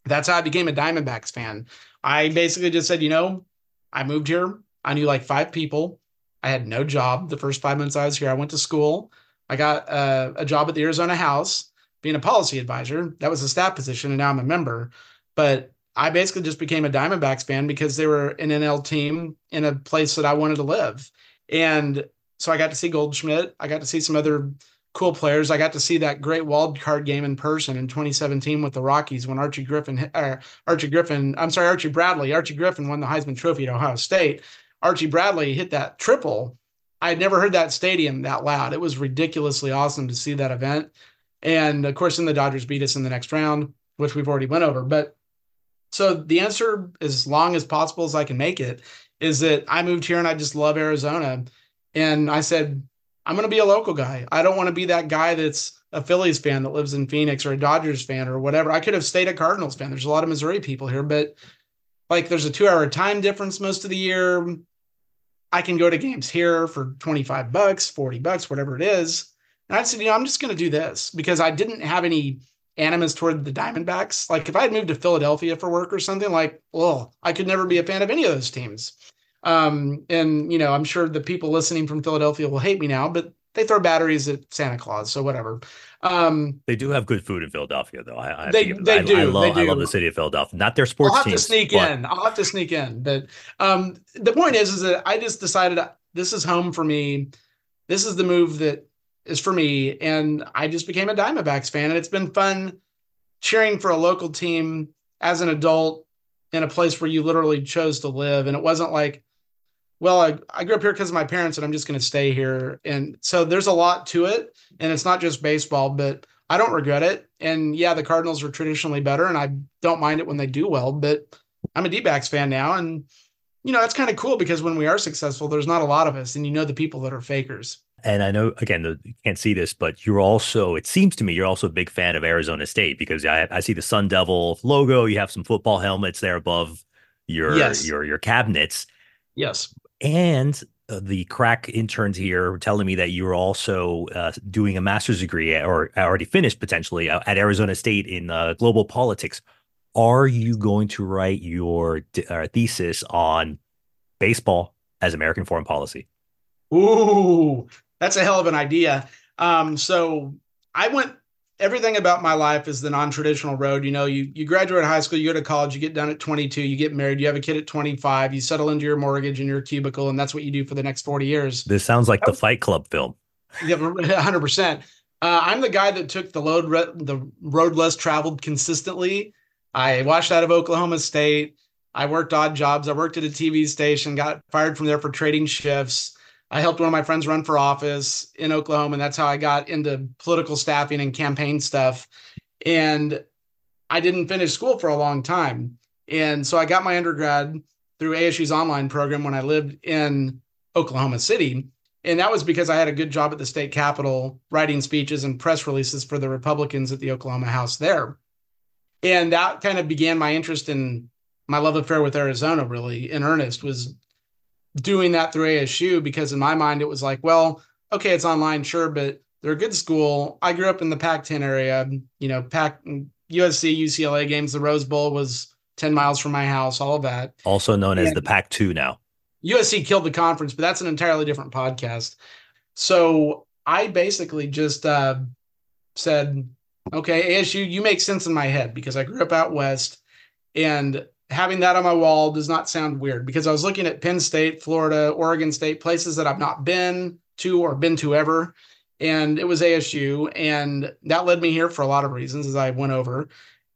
B: That's how I became a Diamondbacks fan. I basically just said, you know, I moved here. I knew like five people. I had no job the first five months I was here. I went to school. I got uh, a job at the Arizona House being a policy advisor. That was a staff position, and now I'm a member. But I basically just became a Diamondbacks fan because they were an NL team in a place that I wanted to live. And so I got to see Goldschmidt. I got to see some other cool players. I got to see that great wild card game in person in 2017 with the Rockies when Archie Griffin, uh, Archie Griffin, I'm sorry, Archie Bradley, Archie Griffin won the Heisman Trophy at Ohio State. Archie Bradley hit that triple. I had never heard that stadium that loud. It was ridiculously awesome to see that event. And of course, then the Dodgers beat us in the next round, which we've already went over. But so the answer, as long as possible as I can make it, is that I moved here and I just love Arizona. And I said, I'm going to be a local guy. I don't want to be that guy that's a Phillies fan that lives in Phoenix or a Dodgers fan or whatever. I could have stayed a Cardinals fan. There's a lot of Missouri people here, but like there's a two hour time difference most of the year. I can go to games here for 25 bucks, 40 bucks, whatever it is. And I said, you know, I'm just going to do this because I didn't have any animus toward the Diamondbacks. Like if I had moved to Philadelphia for work or something, like, well, I could never be a fan of any of those teams. Um, and you know, I'm sure the people listening from Philadelphia will hate me now, but they throw batteries at Santa Claus, so whatever. Um,
A: they do have good food in Philadelphia, though. I,
B: I they, they I, do.
A: I love,
B: do.
A: I love the city of Philadelphia. Not their sports.
B: I'll have
A: teams,
B: to sneak but... in. I'll have to sneak in. But um, the point is, is that I just decided this is home for me. This is the move that is for me, and I just became a Diamondbacks fan, and it's been fun cheering for a local team as an adult in a place where you literally chose to live. And it wasn't like, well, I, I grew up here because of my parents and I'm just going to stay here. And so there's a lot to it. And it's not just baseball, but I don't regret it. And yeah, the Cardinals are traditionally better and I don't mind it when they do well, but I'm a D backs fan now. And you know, that's kind of cool because when we are successful, there's not a lot of us, and you know the people that are fakers.
A: And I know, again, you can't see this, but you're also, it seems to me, you're also a big fan of Arizona State because I, I see the Sun Devil logo. You have some football helmets there above your yes. your your cabinets.
B: Yes.
A: And uh, the crack interns here telling me that you're also uh, doing a master's degree or already finished potentially uh, at Arizona State in uh, global politics. Are you going to write your uh, thesis on baseball as American foreign policy?
B: Ooh, that's a hell of an idea. Um, so I went everything about my life is the non-traditional road. You know, you you graduate high school, you go to college, you get done at 22, you get married, you have a kid at 25, you settle into your mortgage and your cubicle, and that's what you do for the next 40 years.
A: This sounds like the Fight Club film.
B: Yeah, *laughs* 100. percent uh, I'm the guy that took the load re- the road less traveled consistently. I washed out of Oklahoma State. I worked odd jobs. I worked at a TV station, got fired from there for trading shifts. I helped one of my friends run for office in Oklahoma, and that's how I got into political staffing and campaign stuff. And I didn't finish school for a long time. And so I got my undergrad through ASU's online program when I lived in Oklahoma City. And that was because I had a good job at the state capitol writing speeches and press releases for the Republicans at the Oklahoma House there. And that kind of began my interest in my love affair with Arizona, really in earnest, was doing that through ASU because in my mind it was like, well, okay, it's online, sure, but they're a good school. I grew up in the Pac-10 area, you know, Pac USC, UCLA games. The Rose Bowl was 10 miles from my house, all of that.
A: Also known and as the Pac-2 now.
B: USC killed the conference, but that's an entirely different podcast. So I basically just uh, said, okay, ASU, you make sense in my head because I grew up out west and having that on my wall does not sound weird because I was looking at Penn State, Florida, Oregon State, places that I've not been to or been to ever. And it was ASU. And that led me here for a lot of reasons as I went over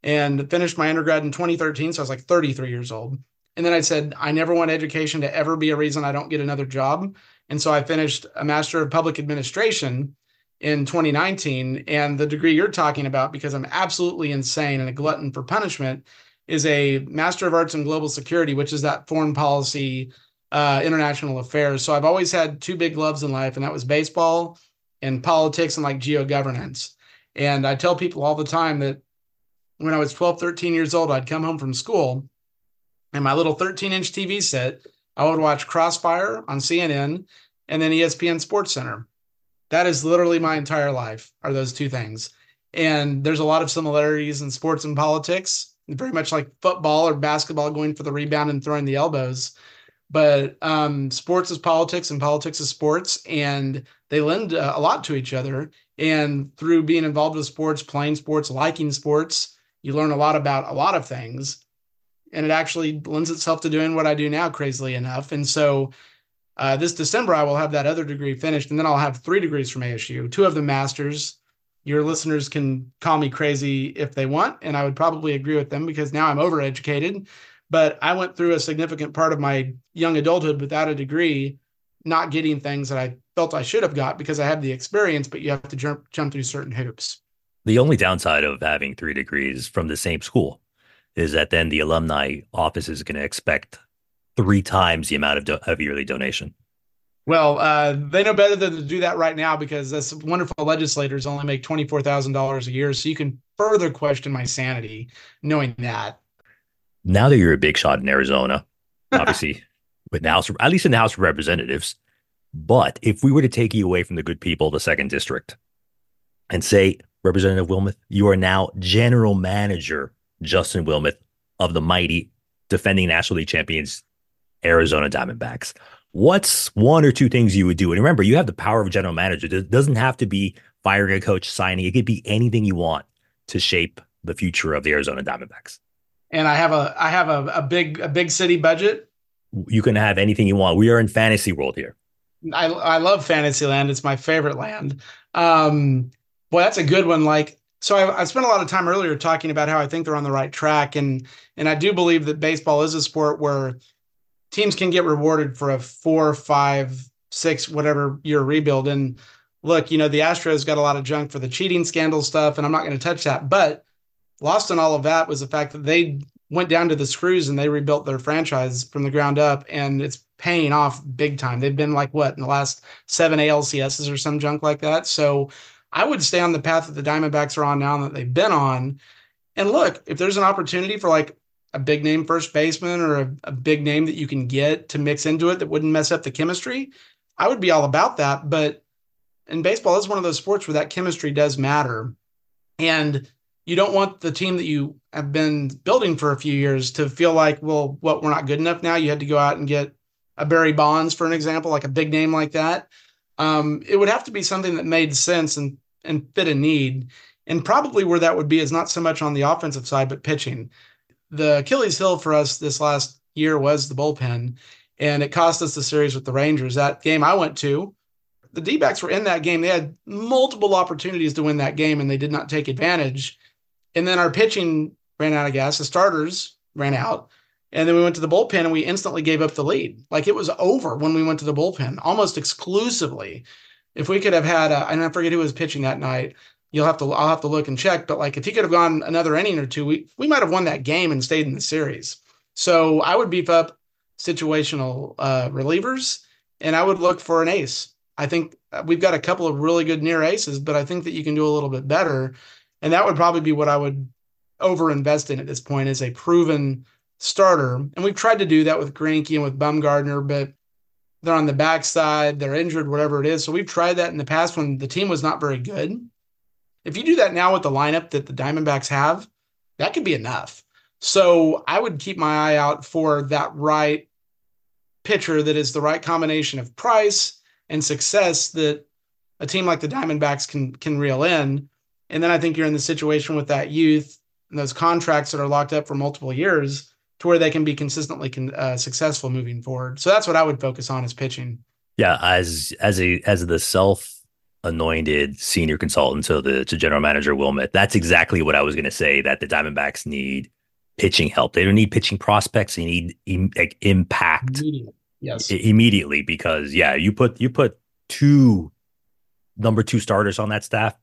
B: and finished my undergrad in 2013. So I was like 33 years old. And then I said, I never want education to ever be a reason I don't get another job. And so I finished a Master of Public Administration in 2019. And the degree you're talking about, because I'm absolutely insane and a glutton for punishment, is a Master of Arts in Global Security, which is that foreign policy, uh, international affairs. So I've always had two big loves in life, and that was baseball and politics and like geo governance. And I tell people all the time that when I was 12, 13 years old, I'd come home from school and my little 13 inch TV set, I would watch Crossfire on CNN and then ESPN Sports Center. That is literally my entire life, are those two things. And there's a lot of similarities in sports and politics very much like football or basketball going for the rebound and throwing the elbows. But um, sports is politics and politics is sports, and they lend uh, a lot to each other. And through being involved with sports, playing sports, liking sports, you learn a lot about a lot of things. And it actually lends itself to doing what I do now, crazily enough. And so uh, this December, I will have that other degree finished, and then I'll have three degrees from ASU, two of them masters, your listeners can call me crazy if they want, and I would probably agree with them because now I'm overeducated. But I went through a significant part of my young adulthood without a degree, not getting things that I felt I should have got because I had the experience, but you have to jump jump through certain hoops.
A: The only downside of having three degrees from the same school is that then the alumni office is going to expect three times the amount of, do- of yearly donation.
B: Well, uh, they know better than to do that right now because this wonderful legislators only make twenty four thousand dollars a year. So you can further question my sanity knowing that.
A: Now that you're a big shot in Arizona, obviously *laughs* with the House, at least in the House of Representatives, but if we were to take you away from the good people of the second district and say, Representative Wilmeth, you are now General Manager Justin Wilmeth of the mighty defending National League champions Arizona Diamondbacks what's one or two things you would do? And remember, you have the power of a general manager. It doesn't have to be firing a coach, signing. It could be anything you want to shape the future of the Arizona Diamondbacks.
B: And I have a I have a, a big a big city budget.
A: You can have anything you want. We are in fantasy world here.
B: I I love fantasy land. It's my favorite land. Um, boy, that's a good one. Like so I, I, spent a lot of time earlier talking about how I think they're on the right track, and and I do believe that baseball is a sport where teams can get rewarded for a four, five, six, whatever year rebuild. And look, you know, the Astros got a lot of junk for the cheating scandal stuff, and I'm not going to touch that. But lost in all of that was the fact that they went down to the screws and they rebuilt their franchise from the ground up and it's paying off big time. They've been like what in the last seven ALCSs or some junk like that. So I would stay on the path that the Diamondbacks are on now that they've been on. And look, if there's an opportunity for like a big name first baseman or a, a big name that you can get to mix into it that wouldn't mess up the chemistry, I would be all about that. But in baseball, it's one of those sports where that chemistry does matter. And you don't want the team that you have been building for a few years to feel like, well, what we're not good enough now. You had to go out and get a Barry Bonds, for an example, like a big name like that. Um, it would have to be something that made sense and and fit a need. And probably where that would be is not so much on the offensive side, but pitching. The Achilles heel for us this last year was the bullpen, and it cost us the series with the Rangers. That game I went to, the D backs were in that game. They had multiple opportunities to win that game, and they did not take advantage. And then our pitching ran out of gas. The starters ran out. And then we went to the bullpen and we instantly gave up the lead. Like it was over when we went to the bullpen, almost exclusively. If we could have had, a, and I forget who was pitching that night. You'll have to, I'll have to look and check. But like if he could have gone another inning or two, we we might have won that game and stayed in the series. So I would beef up situational uh, relievers, and I would look for an ace. I think uh, we've got a couple of really good near aces, but I think that you can do a little bit better, and that would probably be what I would overinvest in at this point is a proven starter. And we've tried to do that with Greinke and with Bumgarner, but they're on the backside, they're injured, whatever it is. So we've tried that in the past when the team was not very good. If you do that now with the lineup that the Diamondbacks have, that could be enough. So I would keep my eye out for that right pitcher that is the right combination of price and success that a team like the Diamondbacks can can reel in. And then I think you're in the situation with that youth and those contracts that are locked up for multiple years to where they can be consistently uh, successful moving forward. So that's what I would focus on is pitching.
A: Yeah, as as a as the self anointed senior consultant to the to general manager Wilmeth, that's exactly what I was going to say that the Diamondbacks need pitching help. They don't need pitching prospects. They need Im- like impact.
B: Yes,
A: immediately because yeah, you put you put two number two starters on that staff.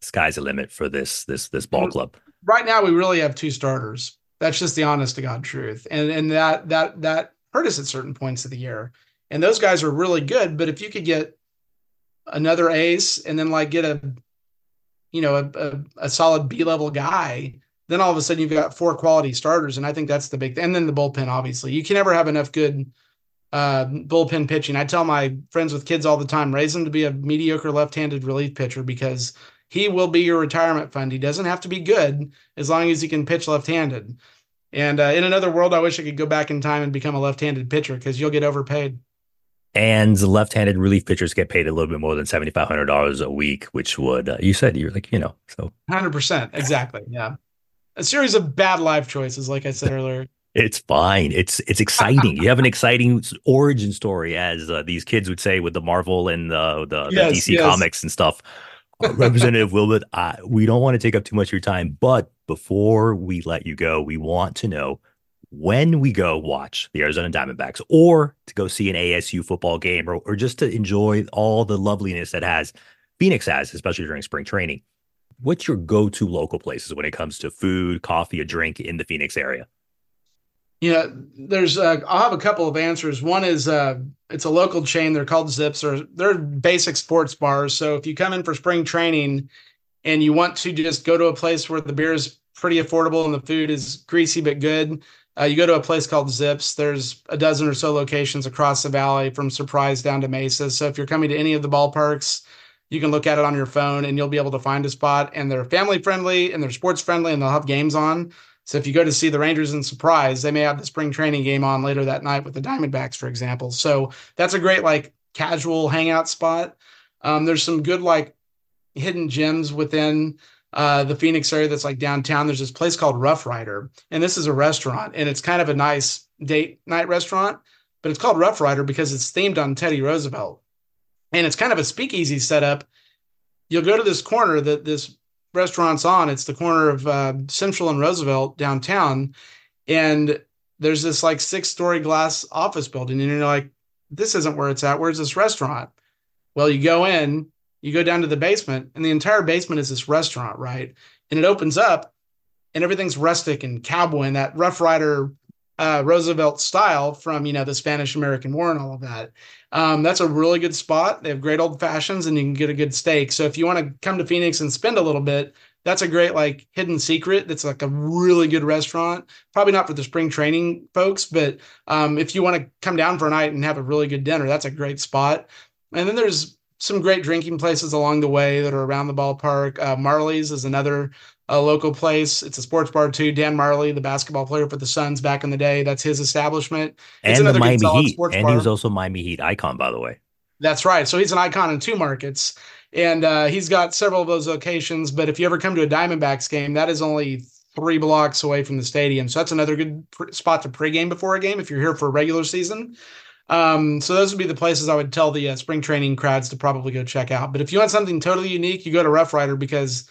A: Sky's the limit for this this this ball mm-hmm. club.
B: Right now, we really have two starters. That's just the honest to god truth, and and that that that hurt us at certain points of the year. And those guys are really good, but if you could get another ace and then like get a you know a, a, a solid B level guy then all of a sudden you've got four quality starters, and I think that's the big. Thing. And then the bullpen, obviously, you can never have enough good uh, bullpen pitching. I tell my friends with kids all the time, raise them to be a mediocre left-handed relief pitcher because he will be your retirement fund. He doesn't have to be good as long as he can pitch left-handed. And uh, in another world, I wish I could go back in time and become a left-handed pitcher because you'll get overpaid.
A: And left-handed relief pitchers get paid a little bit more than seventy-five hundred dollars a week, which would uh, you said you're like you know so
B: hundred percent exactly yeah a series of bad life choices, like I said *laughs* earlier.
A: It's fine. It's it's exciting. you have an exciting origin story, as uh, these kids would say with the Marvel and the the, yes, DC yes. comics and stuff. Uh, Representative Wilbert, uh, we don't want to take up too much of your time, but before we let you go, we want to know when we go watch the Arizona Diamondbacks, or to go see an ASU football game, or, or just to enjoy all the loveliness that has Phoenix has, especially during spring training what's your go-to local places when it comes to food, coffee, a drink in the Phoenix area?
B: Yeah, there's uh, I'll have a couple of answers. One is uh, it's a local chain. They're called Zipps, or they're basic sports bars. So if you come in for spring training and you want to just go to a place where the beer is pretty affordable and the food is greasy but good, uh, you go to a place called Zipps. There's a dozen or so locations across the valley, from Surprise down to Mesa. So if you're coming to any of the ballparks, you can look at it on your phone and you'll be able to find a spot. And they're family friendly and they're sports friendly and they'll have games on. So if you go to see the Rangers in surprise, they may have the spring training game on later that night with the Diamondbacks, for example. So that's a great like casual hangout spot. Um, there's some good like hidden gems within uh, the Phoenix area that's like downtown. There's this place called Rough Rider, and this is a restaurant, and it's kind of a nice date night restaurant, but it's called Rough Rider because it's themed on Teddy Roosevelt and it's kind of a speakeasy setup. You'll go to this corner that this restaurant's on. It's the corner of uh, Central and Roosevelt downtown, and there's this like six story glass office building, and you're like, this isn't where it's at. Where's this restaurant? Well, you go in, you go down to the basement, and the entire basement is this restaurant, right? And it opens up, and everything's rustic and cowboy and that Rough Rider uh, Roosevelt style from you know the Spanish American War and all of that. Um, that's a really good spot. They have great old fashions, and you can get a good steak. So if you want to come to Phoenix and spend a little bit, that's a great like hidden secret. That's like a really good restaurant. Probably not for the spring training folks, but um, if you want to come down for a night and have a really good dinner, that's a great spot. And then there's some great drinking places along the way that are around the ballpark. Uh, Majerle's is another a local place. It's a sports bar too. Dan Majerle, the basketball player for the Suns back in the day, that's his establishment.
A: It's and the Miami Heat, and bar. he was also Miami Heat icon, by the way.
B: That's right. So he's an icon in two markets, and uh, he's got several of those locations. But if you ever come to a Diamondbacks game, that is only three blocks away from the stadium. So that's another good pr- spot to pregame before a game if you're here for a regular season. Um, so those would be the places I would tell the uh, spring training crowds to probably go check out. But if you want something totally unique, you go to Rough Rider because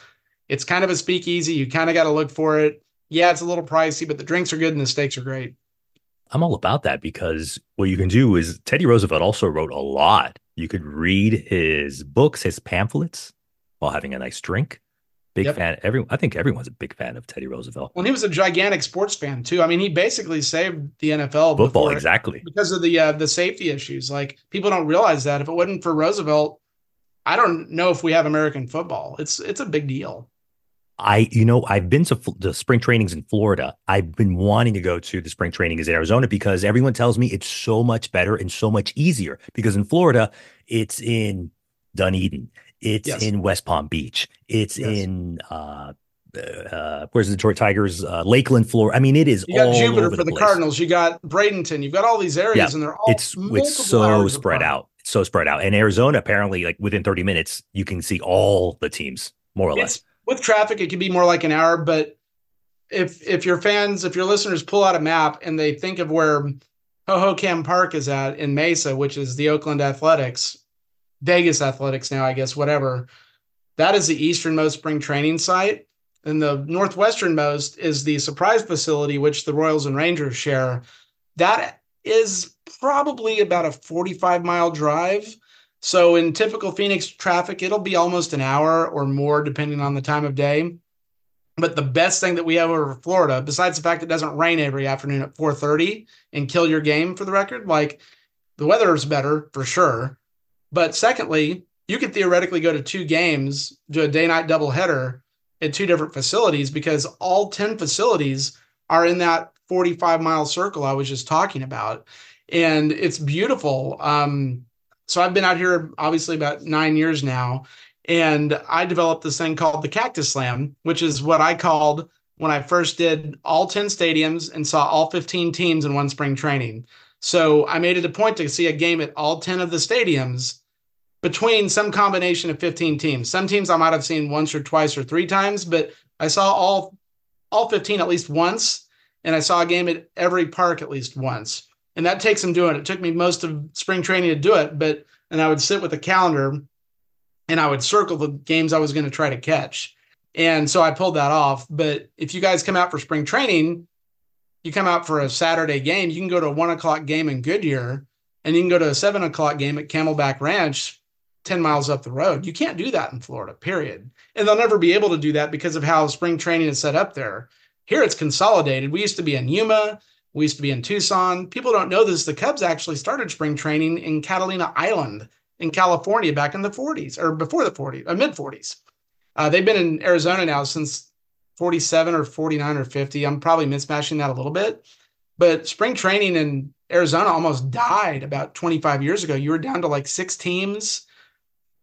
B: it's kind of a speakeasy. You kind of got to look for it. Yeah, it's a little pricey, but the drinks are good and the steaks are great.
A: I'm all about that because what you can do is Teddy Roosevelt also wrote a lot. You could read his books, his pamphlets while having a nice drink. Big yep. fan. Everyone, I think everyone's a big fan of Teddy Roosevelt.
B: Well, he was a gigantic sports fan too. I mean, he basically saved the NFL
A: football exactly
B: because of the uh, the safety issues. Like people don't realize that if it wasn't for Roosevelt, I don't know if we have American football. It's it's a big deal.
A: I, you know, I've been to the spring trainings in Florida. I've been wanting to go to the spring trainings in Arizona because everyone tells me it's so much better and so much easier. Because in Florida, it's in Dunedin, it's yes. in West Palm Beach, it's yes. in uh, uh, where's the Detroit Tigers? Uh, Lakeland, Florida. I mean, it is.
B: All You got Jupiter for the, the Cardinals. You got Bradenton. You've got all these areas, yeah, and they're all
A: it's it's so spread out. It's so spread out. And Arizona, apparently, like within 30 minutes, you can see all the teams more or
B: it's,
A: less
B: with traffic, it can be more like an hour. But if if your fans, if your listeners pull out a map and they think of where Hohokam Park is at in Mesa, which is the Oakland Athletics, Vegas Athletics now, I guess, whatever. That is the easternmost spring training site. And the northwesternmost is the surprise facility, which the Royals and Rangers share. That is probably about a 45 mile drive. So in typical Phoenix traffic, it'll be almost an hour or more, depending on the time of day. But the best thing that we have over Florida, besides the fact it doesn't rain every afternoon at 4:30 and kill your game for the record, like the weather is better for sure. But secondly, you could theoretically go to two games, do a day-night doubleheader at two different facilities because all 10 facilities are in that 45 mile circle I was just talking about. And it's beautiful. Um, so I've been out here obviously about nine years now, and I developed this thing called the Cactus Slam, which is what I called when I first did all 10 stadiums and saw all 15 teams in one spring training. So I made it a point to see a game at all 10 of the stadiums between some combination of 15 teams. Some teams I might have seen once or twice or three times, but I saw all all 15 at least once, and I saw a game at every park at least once and that takes some doing. It took me most of spring training to do it, but and I would sit with a calendar and I would circle the games I was going to try to catch. And so I pulled that off. But if you guys come out for spring training, you come out for a Saturday game, you can go to a one o'clock game in Goodyear and you can go to a seven o'clock game at Camelback Ranch 10 miles up the road. You can't do that in Florida, period. And they'll never be able to do that because of how spring training is set up there. Here it's consolidated. We used to be in Yuma, we used to be in Tucson. People don't know this. The Cubs actually started spring training in Catalina Island in California back in the 40s or before the 40s, uh, mid 40s. Uh, they've been in Arizona now since 47 or 49 or 50. I'm probably mismatching that a little bit. But spring training in Arizona almost died about 25 years ago. You were down to like six teams.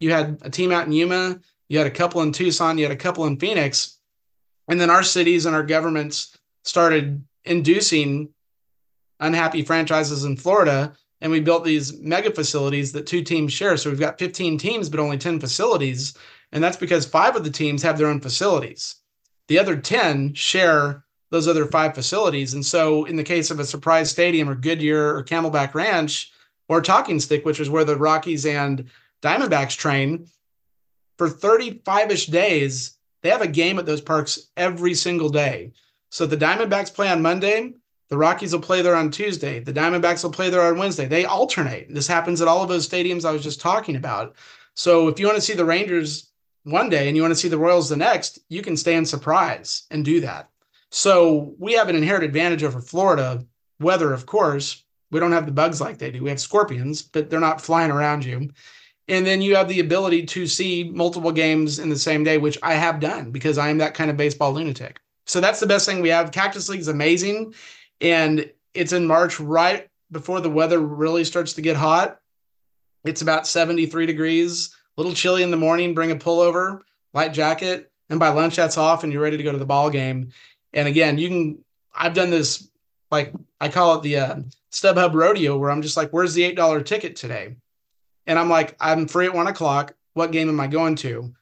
B: You had a team out in Yuma, you had a couple in Tucson, you had a couple in Phoenix. And then our cities and our governments started inducing unhappy franchises in Florida, and we built these mega facilities that two teams share. So we've got 15 teams, but only 10 facilities. And that's because five of the teams have their own facilities. The other 10 share those other five facilities. And so, in the case of a surprise stadium or Goodyear or Camelback Ranch or Talking Stick, which is where the Rockies and Diamondbacks train, for 35 ish days, they have a game at those parks every single day. So the Diamondbacks play on Monday, the Rockies will play there on Tuesday. The Diamondbacks will play there on Wednesday. They alternate. This happens at all of those stadiums I was just talking about. So if you want to see the Rangers one day and you want to see the Royals the next, you can stay in surprise and do that. So we have an inherent advantage over Florida weather, of course. We don't have the bugs like they do. We have scorpions, but they're not flying around you. And then you have the ability to see multiple games in the same day, which I have done because I am that kind of baseball lunatic. So that's the best thing we have. Cactus League is amazing. And it's in March, right before the weather really starts to get hot. It's about 73 degrees, little chilly in the morning. Bring a pullover, light jacket, and by lunch that's off, and you're ready to go to the ball game. And again, you can. I've done this like I call it the uh, StubHub rodeo, where I'm just like, "Where's the eight dollar ticket today?" And I'm like, "I'm free at one o'clock. What game am I going to?"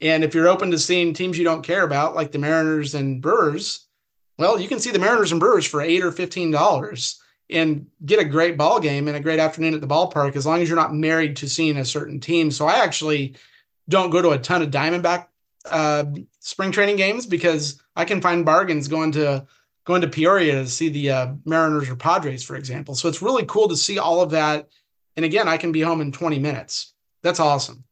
B: And if you're open to seeing teams you don't care about, like the Mariners and Brewers, well, you can see the Mariners and Brewers for eight or fifteen dollars and get a great ball game and a great afternoon at the ballpark as long as you're not married to seeing a certain team. So I actually don't go to a ton of Diamondback uh, spring training games because I can find bargains going to going to Peoria to see the uh, Mariners or Padres, for example. So it's really cool to see all of that. And again, I can be home in 20 minutes. That's awesome.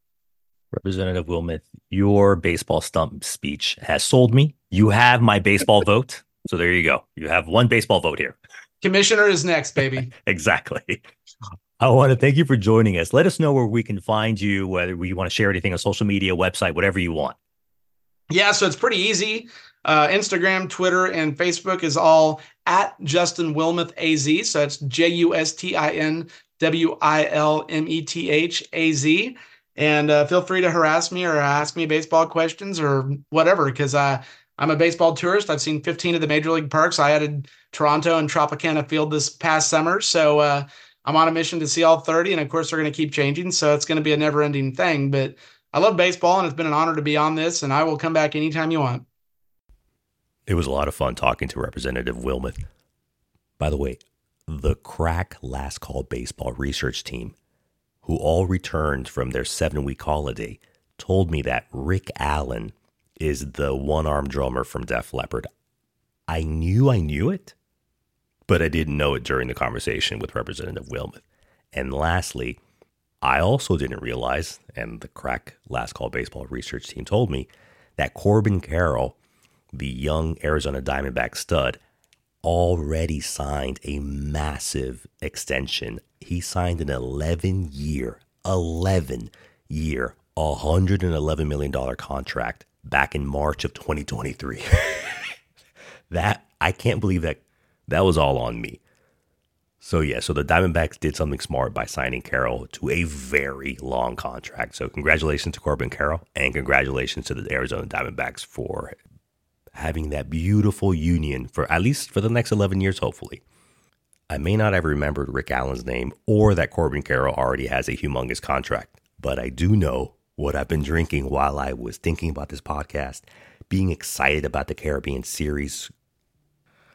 A: Representative Wilmeth, your baseball stump speech has sold me. You have my baseball vote. So there you go. You have one baseball vote here.
B: Commissioner is next, baby. *laughs*
A: exactly. I want to thank you for joining us. Let us know where we can find you, whether you want to share anything on social media, website, whatever you want.
B: Yeah, so it's pretty easy. Uh, Instagram, Twitter, and Facebook is all at Justin Wilmeth AZ. So it's J U S T I N W I L M E T H A Z. And uh, feel free to harass me or ask me baseball questions or whatever, because uh, I'm a baseball tourist. I've seen 15 of the major league parks. I added Toronto and Tropicana Field this past summer. So uh, I'm on a mission to see all 30. And of course, they're going to keep changing. So it's going to be a never ending thing. But I love baseball and it's been an honor to be on this. And I will come back anytime you want.
A: It was a lot of fun talking to Representative Wilmeth. By the way, the crack last call baseball research team, who all returned from their seven week holiday, told me that Rick Allen is the one armed drummer from Def Leppard. I knew I knew it, but I didn't know it during the conversation with Representative Wilmeth. And lastly, I also didn't realize, and the crack last call baseball research team told me, that Corbin Carroll, the young Arizona Diamondback stud, already signed a massive extension. He signed an 11 year, 11 year, $111 million contract back in March of 2023. *laughs* that I can't believe that that was all on me. So yeah, so the Diamondbacks did something smart by signing Carroll to a very long contract. So congratulations to Corbin Carroll and congratulations to the Arizona Diamondbacks for having that beautiful union for at least for the next 11 years hopefully. I may not have remembered Rick Allen's name or that Corbin Carroll already has a humongous contract, but I do know what I've been drinking while I was thinking about this podcast, being excited about the Caribbean series.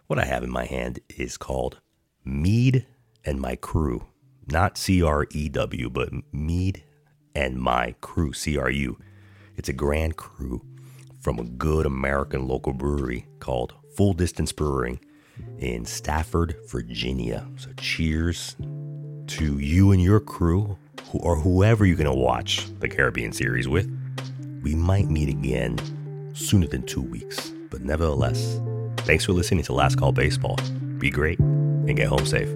A: What I have in my hand is called Mead and My Cru. Not C R E W, but Mead and My Cru, C R U. It's a Grand Cru from a good American local brewery called Full Distance Brewing in Stafford, Virginia. So cheers to you and your crew or whoever you're going to watch the Caribbean series with. We might meet again sooner than two weeks, but nevertheless, thanks for listening to Last Call Baseball. Be great and get home safe.